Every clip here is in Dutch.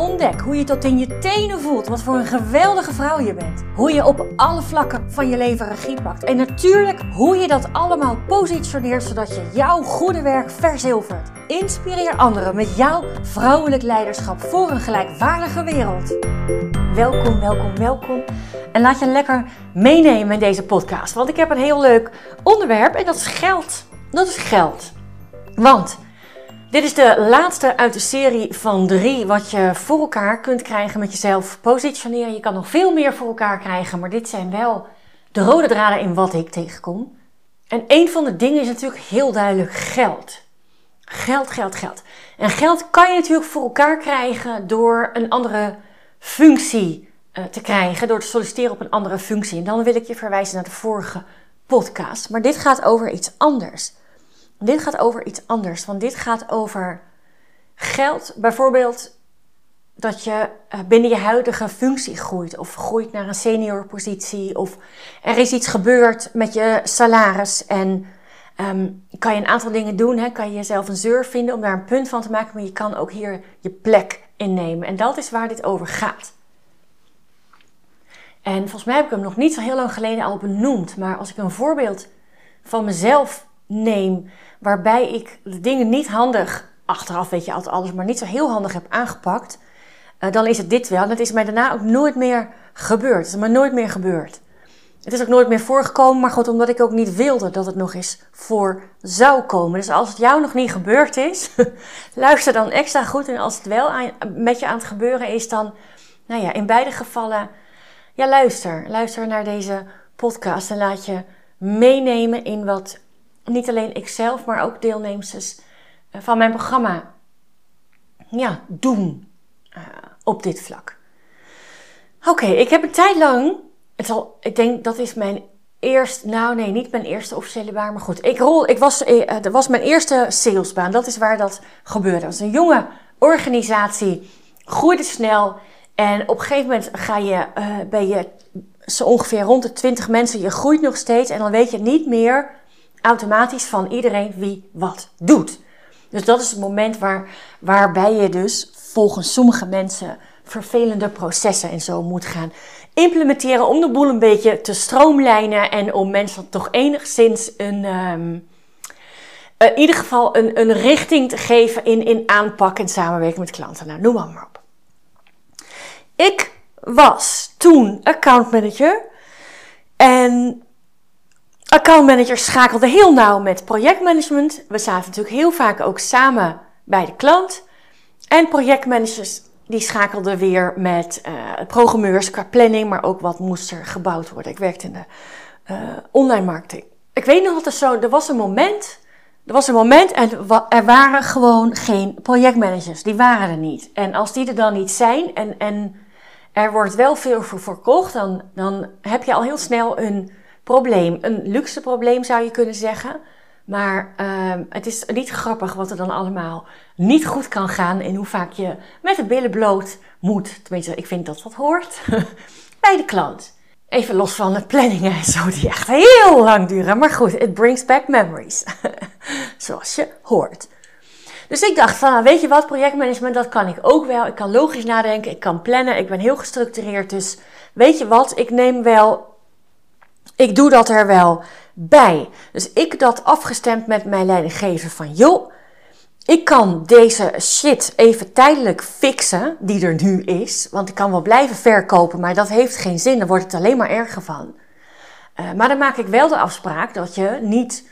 Ontdek hoe je tot in je tenen voelt wat voor een geweldige vrouw je bent. Hoe je op alle vlakken van je leven regie pakt. En natuurlijk hoe je dat allemaal positioneert zodat je jouw goede werk verzilvert. Inspireer anderen met jouw vrouwelijk leiderschap voor een gelijkwaardige wereld. Welkom, welkom, welkom. En laat je lekker meenemen in deze podcast. Want ik heb een heel leuk onderwerp en dat is geld. Dat is geld. Want dit is de laatste uit de serie van drie wat je voor elkaar kunt krijgen met jezelf positioneren. Je kan nog veel meer voor elkaar krijgen, maar dit zijn wel de rode draden in wat ik tegenkom. En een van de dingen is natuurlijk heel duidelijk geld. Geld, geld, geld. En geld kan je natuurlijk voor elkaar krijgen door een andere functie uh, te krijgen, door te solliciteren op een andere functie. En dan wil ik je verwijzen naar de vorige podcast. Maar dit gaat over iets anders. Dit gaat over iets anders, want dit gaat over geld. Bijvoorbeeld dat je eh, binnen je huidige functie groeit of groeit naar een senior positie of er is iets gebeurd met je salaris en um, kan je een aantal dingen doen. Hè? Kan je jezelf een zeur vinden om daar een punt van te maken, maar je kan ook hier je plek innemen. En dat is waar dit over gaat. En volgens mij heb ik hem nog niet zo heel lang geleden al benoemd, maar als ik een voorbeeld van mezelf neem, waarbij ik de dingen niet handig, achteraf weet je altijd alles, maar niet zo heel handig heb aangepakt, uh, dan is het dit wel. En het is mij daarna ook nooit meer gebeurd. Het is me nooit meer gebeurd. Het is ook nooit meer voorgekomen, maar goed, omdat ik ook niet wilde dat het nog eens voor zou komen. Dus als het jou nog niet gebeurd is, luister dan extra goed. En als het wel met je aan het gebeuren is, dan, nou ja, in beide gevallen, ja, luister. Luister naar deze podcast en laat je meenemen in wat niet alleen ikzelf, maar ook deelnemers eh, van mijn programma ja, doen uh, op dit vlak. Oké, ik heb een tijd lang, het al, ik denk dat is mijn eerste, nou nee, niet mijn eerste officiële baan, maar goed. Ik rol, ik was, uh, dat was mijn eerste salesbaan, dat is waar dat gebeurde. Dat een jonge organisatie, groeide snel en op een gegeven moment ga je, ben je zo ongeveer rond de 20 mensen, je groeit nog steeds en dan weet je niet meer automatisch van iedereen wie wat doet. Dus dat is het moment waar, waarbij je dus volgens sommige mensen vervelende processen en zo moet gaan implementeren om de boel een beetje te stroomlijnen en om mensen toch enigszins een, um, in ieder geval een, een richting te geven in, in aanpak en samenwerking met klanten. Nou, noem maar op. Ik was toen accountmanager en Accountmanager schakelde heel nauw met projectmanagement. We zaten natuurlijk heel vaak ook samen bij de klant. En projectmanagers die schakelden weer met uh, programmeurs qua planning, maar ook wat moest er gebouwd worden. Ik werkte in de uh, online marketing. Ik weet nog dat er zo, er was een moment, er was een moment en er waren gewoon geen projectmanagers. Die waren er niet. En als die er dan niet zijn en, en er wordt wel veel voor verkocht, dan, dan heb je al heel snel een probleem. Een luxe probleem zou je kunnen zeggen. Maar uh, het is niet grappig wat er dan allemaal niet goed kan gaan en hoe vaak je met de billen bloot moet. Tenminste, ik vind dat wat hoort bij de klant. Even los van de planningen en zo, die echt heel lang duren. Maar goed, it brings back memories. Zoals je hoort. Dus ik dacht van, weet je wat, projectmanagement, dat kan ik ook wel. Ik kan logisch nadenken, ik kan plannen, ik ben heel gestructureerd. Dus weet je wat, ik neem wel ik doe dat er wel bij. Dus ik dat afgestemd met mijn leidinggever van joh, ik kan deze shit even tijdelijk fixen die er nu is. Want ik kan wel blijven verkopen, maar dat heeft geen zin. Dan wordt het alleen maar erger van. Uh, maar dan maak ik wel de afspraak dat je niet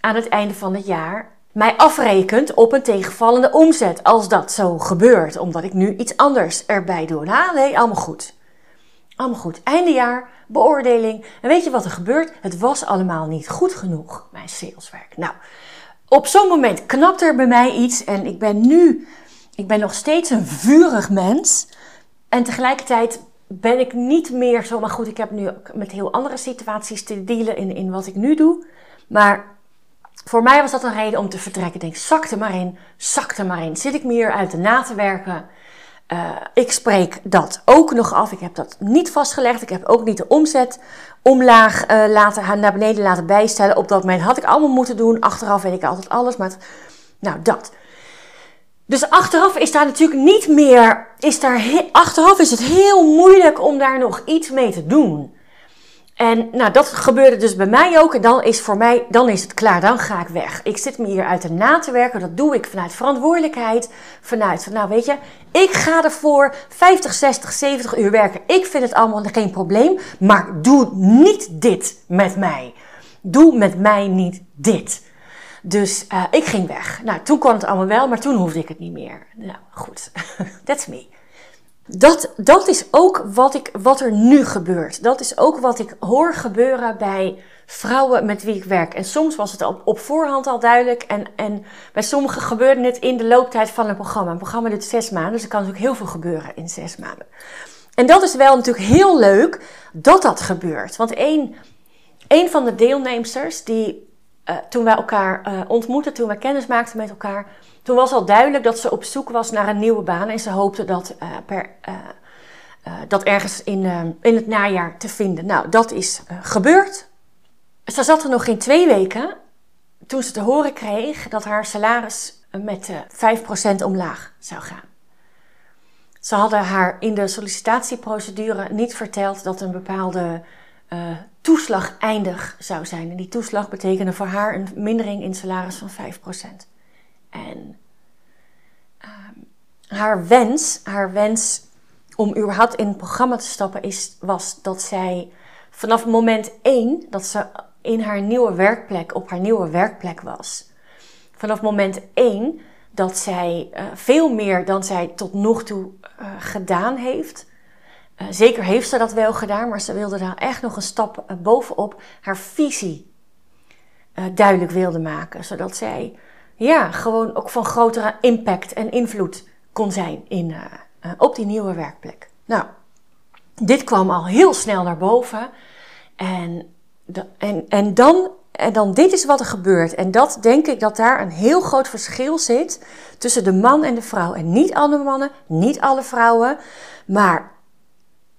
aan het einde van het jaar mij afrekent op een tegenvallende omzet. Als dat zo gebeurt, omdat ik nu iets anders erbij doe. Nou, nee, allemaal goed. Allemaal goed. Eindejaar, beoordeling. En weet je wat er gebeurt? Het was allemaal niet goed genoeg, mijn saleswerk. Nou, op zo'n moment knapt er bij mij iets en ik ben nu, ik ben nog steeds een vurig mens. En tegelijkertijd ben ik niet meer zo, maar goed, ik heb nu met heel andere situaties te dealen in, in wat ik nu doe. Maar voor mij was dat een reden om te vertrekken. Ik denk, zak er maar in, zak er maar in. Zit ik me hier uit de na te werken? Uh, ik spreek dat ook nog af. Ik heb dat niet vastgelegd. Ik heb ook niet de omzet omlaag uh, laten, naar beneden laten bijstellen. Op dat moment had ik allemaal moeten doen. Achteraf weet ik altijd alles. Maar nou, dat. Dus achteraf is daar natuurlijk niet meer. Is daar, achteraf is het heel moeilijk om daar nog iets mee te doen. En nou, dat gebeurde dus bij mij ook. En dan is voor mij, dan is het klaar. Dan ga ik weg. Ik zit me hier uit de na te werken. Dat doe ik vanuit verantwoordelijkheid. Vanuit, van, nou weet je, ik ga ervoor 50, 60, 70 uur werken. Ik vind het allemaal geen probleem. Maar doe niet dit met mij. Doe met mij niet dit. Dus uh, ik ging weg. Nou, toen kon het allemaal wel, maar toen hoefde ik het niet meer. Nou, goed. That's me. Dat, dat is ook wat, ik, wat er nu gebeurt. Dat is ook wat ik hoor gebeuren bij vrouwen met wie ik werk. En soms was het op, op voorhand al duidelijk. En, en bij sommigen gebeurde het in de looptijd van een programma. Een programma duurt zes maanden, dus er kan natuurlijk heel veel gebeuren in zes maanden. En dat is wel natuurlijk heel leuk dat dat gebeurt. Want een, van de deelnemsters die uh, toen wij elkaar uh, ontmoetten, toen wij kennis maakten met elkaar toen was al duidelijk dat ze op zoek was naar een nieuwe baan en ze hoopte dat, uh, per, uh, uh, dat ergens in, in het najaar te vinden. Nou, dat is gebeurd. Ze zat er nog geen twee weken toen ze te horen kreeg dat haar salaris met 5% omlaag zou gaan. Ze hadden haar in de sollicitatieprocedure niet verteld dat een bepaalde toeslag eindig zou zijn. En die toeslag betekende voor haar een mindering in salaris van 5%. En um, haar wens, haar wens om überhaupt in het programma te stappen, is, was dat zij vanaf moment één dat ze in haar nieuwe werkplek, op haar nieuwe werkplek was. Vanaf moment één dat zij uh, veel meer dan zij tot nog toe uh, gedaan heeft. Uh, zeker heeft ze dat wel gedaan, maar ze wilde daar echt nog een stap bovenop haar visie duidelijk wilde maken. Zodat zij ja, gewoon ook van grotere impact en invloed kon zijn in, uh, op die nieuwe werkplek. Nou, dit kwam al heel snel naar boven. En, en, en, dan, en dan, dit is wat er gebeurt. En dat denk ik dat daar een heel groot verschil zit tussen de man en de vrouw. En niet alle mannen, niet alle vrouwen, maar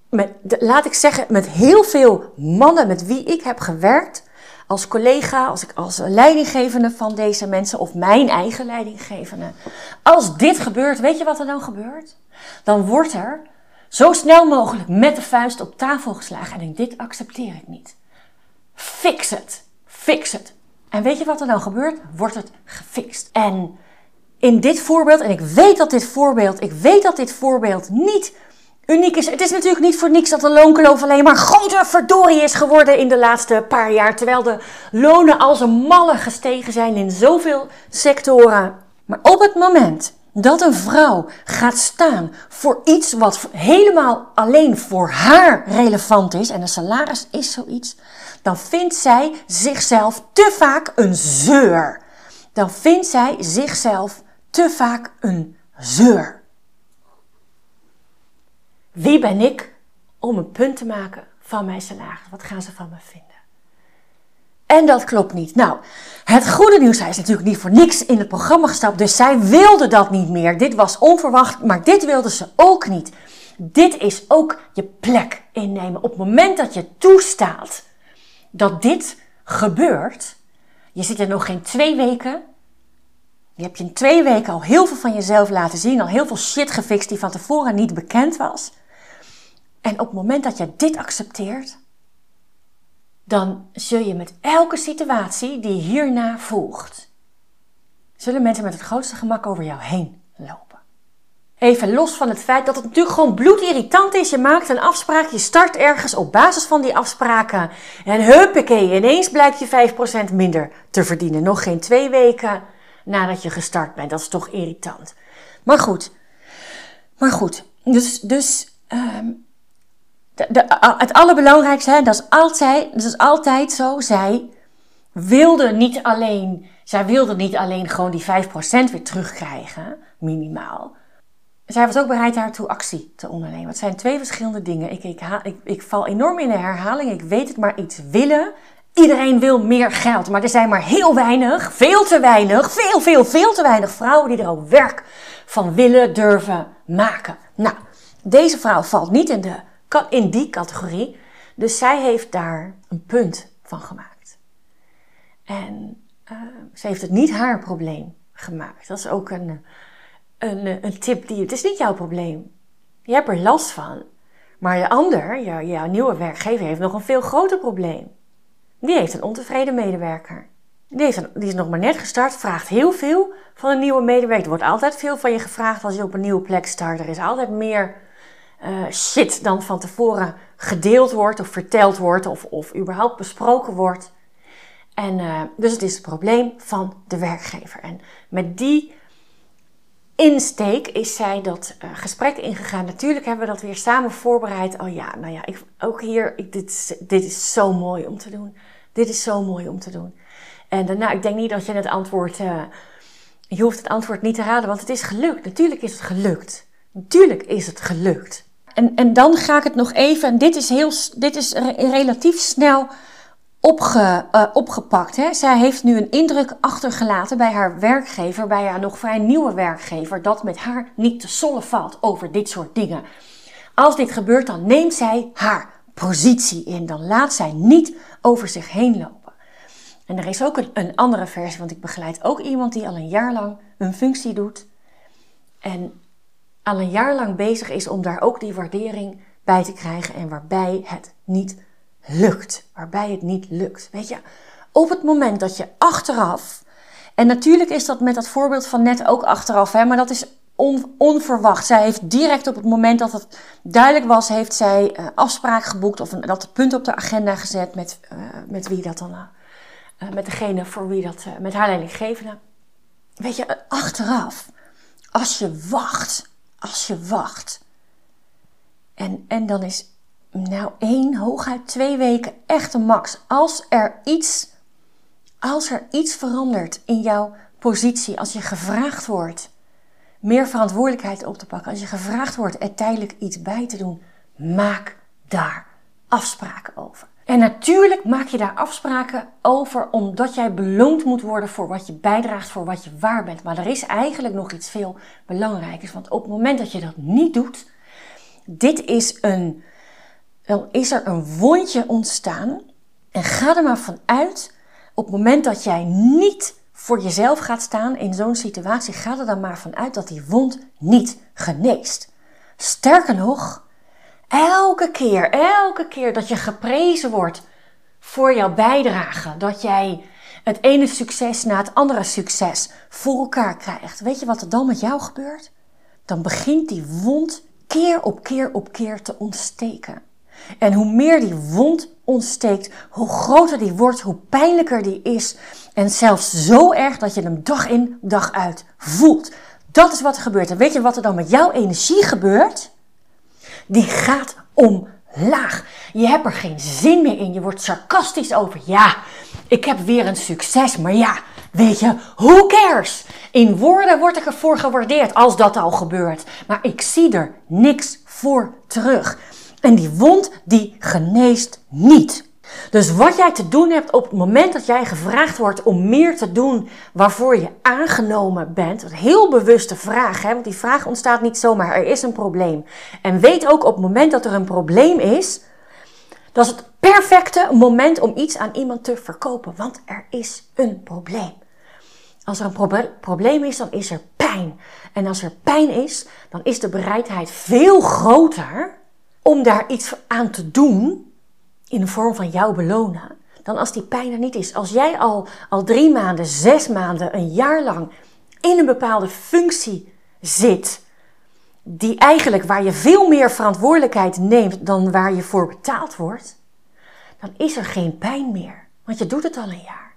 met, laat ik zeggen, met heel veel mannen met wie ik heb gewerkt, als collega, als ik als leidinggevende van deze mensen of mijn eigen leidinggevende. Als dit gebeurt, weet je wat er dan gebeurt? Dan wordt er zo snel mogelijk met de vuist op tafel geslagen en denk dit accepteer ik niet. Fix het. Fix het. En weet je wat er dan gebeurt? Wordt het gefixt. En in dit voorbeeld, en ik weet dat dit voorbeeld, ik weet dat dit voorbeeld niet uniek is. Het is natuurlijk niet voor niks dat de loonkloof alleen maar groter verdorie is geworden in de laatste paar jaar. Terwijl de lonen als een malle gestegen zijn in zoveel sectoren. Maar op het moment dat een vrouw gaat staan voor iets wat helemaal alleen voor haar relevant is, en een salaris is zoiets, dan vindt zij zichzelf te vaak een zeur. Dan vindt zij zichzelf te vaak een zeur. Wie ben ik om een punt te maken van mijn salaris? Wat gaan ze van me vinden? En dat klopt niet. Nou, het goede nieuws, hij is natuurlijk niet voor niks in het programma gestapt, dus zij wilde dat niet meer. Dit was onverwacht, maar dit wilde ze ook niet. Dit is ook je plek innemen. Op het moment dat je toestaat dat dit gebeurt, je zit er nog geen twee weken, je hebt je in twee weken al heel veel van jezelf laten zien, al heel veel shit gefixt die van tevoren niet bekend was. En op het moment dat je dit accepteert, dan zul je met elke situatie die hierna volgt, zullen mensen met het grootste gemak over jou heen lopen. Even los van het feit dat het natuurlijk gewoon bloedirritant is. Je maakt een afspraak, je start ergens op basis van die afspraken. En huppakee, ineens blijkt je 5% minder te verdienen. Nog geen twee weken nadat je gestart bent. Dat is toch irritant. Maar goed, maar goed. Dus, dus um, het allerbelangrijkste, hè, dat, is altijd, dat is altijd zo. Zij wilde niet alleen, zij wilde niet alleen gewoon die 5% weer terugkrijgen, minimaal. Zij was ook bereid daartoe actie te ondernemen. Het zijn twee verschillende dingen. Ik, ik, ik, ik val enorm in de herhaling. Ik weet het, maar iets willen Iedereen wil meer geld, maar er zijn maar heel weinig, veel te weinig, veel, veel, veel te weinig vrouwen die er ook werk van willen durven maken. Nou, deze vrouw valt niet in, de, in die categorie, dus zij heeft daar een punt van gemaakt. En uh, ze heeft het niet haar probleem gemaakt. Dat is ook een, een, een tip die. Het is niet jouw probleem. Je hebt er last van. Maar de ander, jouw, jouw nieuwe werkgever, heeft nog een veel groter probleem. Die heeft een ontevreden medewerker. Die, die is nog maar net gestart, vraagt heel veel van een nieuwe medewerker. Er wordt altijd veel van je gevraagd als je op een nieuwe plek start. Er is altijd meer uh, shit dan van tevoren gedeeld wordt of verteld wordt of, of überhaupt besproken wordt. En uh, dus het is het probleem van de werkgever. En met die insteek is zij dat uh, gesprek ingegaan. Natuurlijk hebben we dat weer samen voorbereid. Oh ja, nou ja, ik, ook hier, ik, dit, dit is zo mooi om te doen. Dit is zo mooi om te doen. En daarna, ik denk niet dat je het antwoord, je hoeft het antwoord niet te raden, want het is gelukt. Natuurlijk is het gelukt. Natuurlijk is het gelukt. En, en dan ga ik het nog even, en dit is, heel, dit is relatief snel opge, uh, opgepakt. Hè. Zij heeft nu een indruk achtergelaten bij haar werkgever, bij haar nog vrij nieuwe werkgever, dat met haar niet te sollen valt over dit soort dingen. Als dit gebeurt, dan neemt zij haar positie in. Dan laat zij niet over zich heen lopen. En er is ook een, een andere versie, want ik begeleid ook iemand die al een jaar lang een functie doet. En al een jaar lang bezig is om daar ook die waardering bij te krijgen en waarbij het niet lukt. Waarbij het niet lukt. Weet je, op het moment dat je achteraf, en natuurlijk is dat met dat voorbeeld van net ook achteraf, hè, maar dat is on, onverwacht. Zij heeft direct op het moment dat het duidelijk was, heeft zij uh, afspraak geboekt of een, dat punt op de agenda gezet met, uh, met wie dat dan, uh, met degene voor wie dat, met haar leidinggevende. Weet je, achteraf, als je wacht, als je wacht, en, en dan is nou één, hooguit twee weken echt een max. Als er iets, als er iets verandert in jouw positie, als je gevraagd wordt meer verantwoordelijkheid op te pakken, als je gevraagd wordt er tijdelijk iets bij te doen, maak daar afspraken over. En natuurlijk maak je daar afspraken over omdat jij beloond moet worden voor wat je bijdraagt, voor wat je waar bent. Maar er is eigenlijk nog iets veel belangrijkers. Want op het moment dat je dat niet doet, dit is een, dan is er een wondje ontstaan. En ga er maar vanuit, op het moment dat jij niet voor jezelf gaat staan in zo'n situatie, ga er dan maar vanuit dat die wond niet geneest. Sterker nog, elke keer, elke keer dat je geprezen wordt voor jouw bijdrage, dat jij het ene succes na het andere succes voor elkaar krijgt, weet je wat er dan met jou gebeurt? Dan begint die wond keer op keer op keer te ontsteken. En hoe meer die wond ontsteekt, hoe groter die wordt, hoe pijnlijker die is. En zelfs zo erg dat je hem dag in, dag uit voelt. Dat is wat er gebeurt. En weet je wat er dan met jouw energie gebeurt? Die gaat omlaag. Je hebt er geen zin meer in. Je wordt sarcastisch over. Ja, ik heb weer een succes. Maar ja, weet je, who cares? In woorden word ik ervoor gewaardeerd als dat al gebeurt. Maar ik zie er niks voor terug. En die wond die geneest niet. Dus wat jij te doen hebt op het moment dat jij gevraagd wordt om meer te doen waarvoor je aangenomen bent, een heel bewuste vraag, hè, want die vraag ontstaat niet zomaar, er is een probleem. En weet ook op het moment dat er een probleem is, dat is het perfecte moment om iets aan iemand te verkopen, want er is een probleem. Als er een probleem is, dan is er pijn. En als er pijn is, dan is de bereidheid veel groter om daar iets aan te doen in de vorm van jou belonen, dan als die pijn er niet is. Als jij al, al drie maanden, zes maanden, een jaar lang in een bepaalde functie zit, die eigenlijk waar je veel meer verantwoordelijkheid neemt dan waar je voor betaald wordt, dan is er geen pijn meer. Want je doet het al een jaar.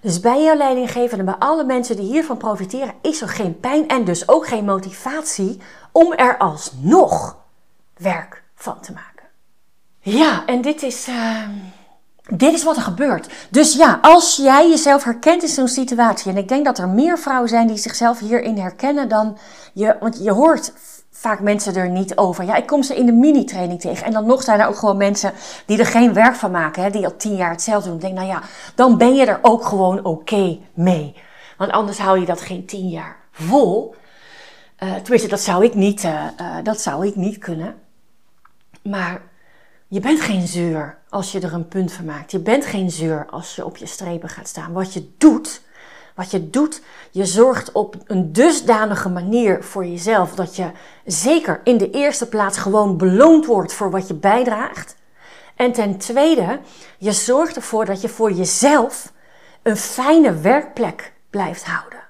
Dus bij jouw leidinggever en bij alle mensen die hiervan profiteren, is er geen pijn en dus ook geen motivatie om er alsnog werk van te maken. Ja, en dit is, uh, dit is wat er gebeurt. Dus ja, als jij jezelf herkent in zo'n situatie, en ik denk dat er meer vrouwen zijn die zichzelf hierin herkennen dan je, want je hoort vaak mensen er niet over. Ja, ik kom ze in de mini-training tegen. En dan nog zijn er ook gewoon mensen die er geen werk van maken. Hè, die al tien jaar hetzelfde doen. Ik denk, nou ja, dan ben je er ook gewoon oké mee. Want anders hou je dat geen tien jaar vol. Uh, tenminste, dat zou ik niet, uh, uh, dat zou ik niet kunnen. Maar je bent geen zeur als je er een punt van maakt. Je bent geen zeur als je op je strepen gaat staan. Wat je doet, wat je doet, je zorgt op een dusdanige manier voor jezelf dat je zeker in de eerste plaats gewoon beloond wordt voor wat je bijdraagt. En ten tweede, je zorgt ervoor dat je voor jezelf een fijne werkplek blijft houden.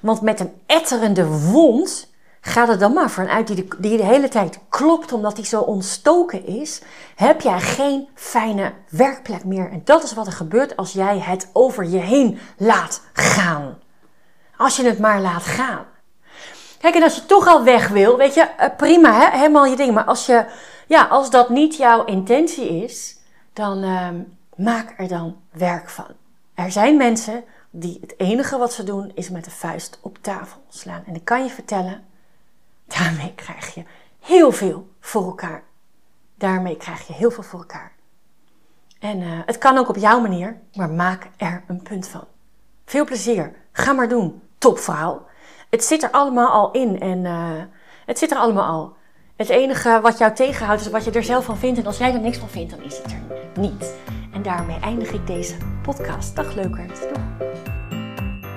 Want met een etterende wond Ga er dan maar vanuit die de, die de hele tijd klopt omdat die zo ontstoken is, heb jij geen fijne werkplek meer. En dat is wat er gebeurt als jij het over je heen laat gaan. Als je het maar laat gaan. Kijk, en als je toch al weg wil, weet je, eh, prima, hè? helemaal je ding. Maar als, je, ja, als dat niet jouw intentie is, dan uh, maak er dan werk van. Er zijn mensen die het enige wat ze doen is met de vuist op tafel slaan. En ik kan je vertellen, Daarmee krijg je heel veel voor elkaar. Daarmee krijg je heel veel voor elkaar. En uh, het kan ook op jouw manier, maar maak er een punt van. Veel plezier. Ga maar doen. Topvrouw. Het zit er allemaal al in en uh, het zit er allemaal al. Het enige wat jou tegenhoudt is wat je er zelf van vindt. En als jij er niks van vindt, dan is het er niet. En daarmee eindig ik deze podcast. Dag leukers. Doeg.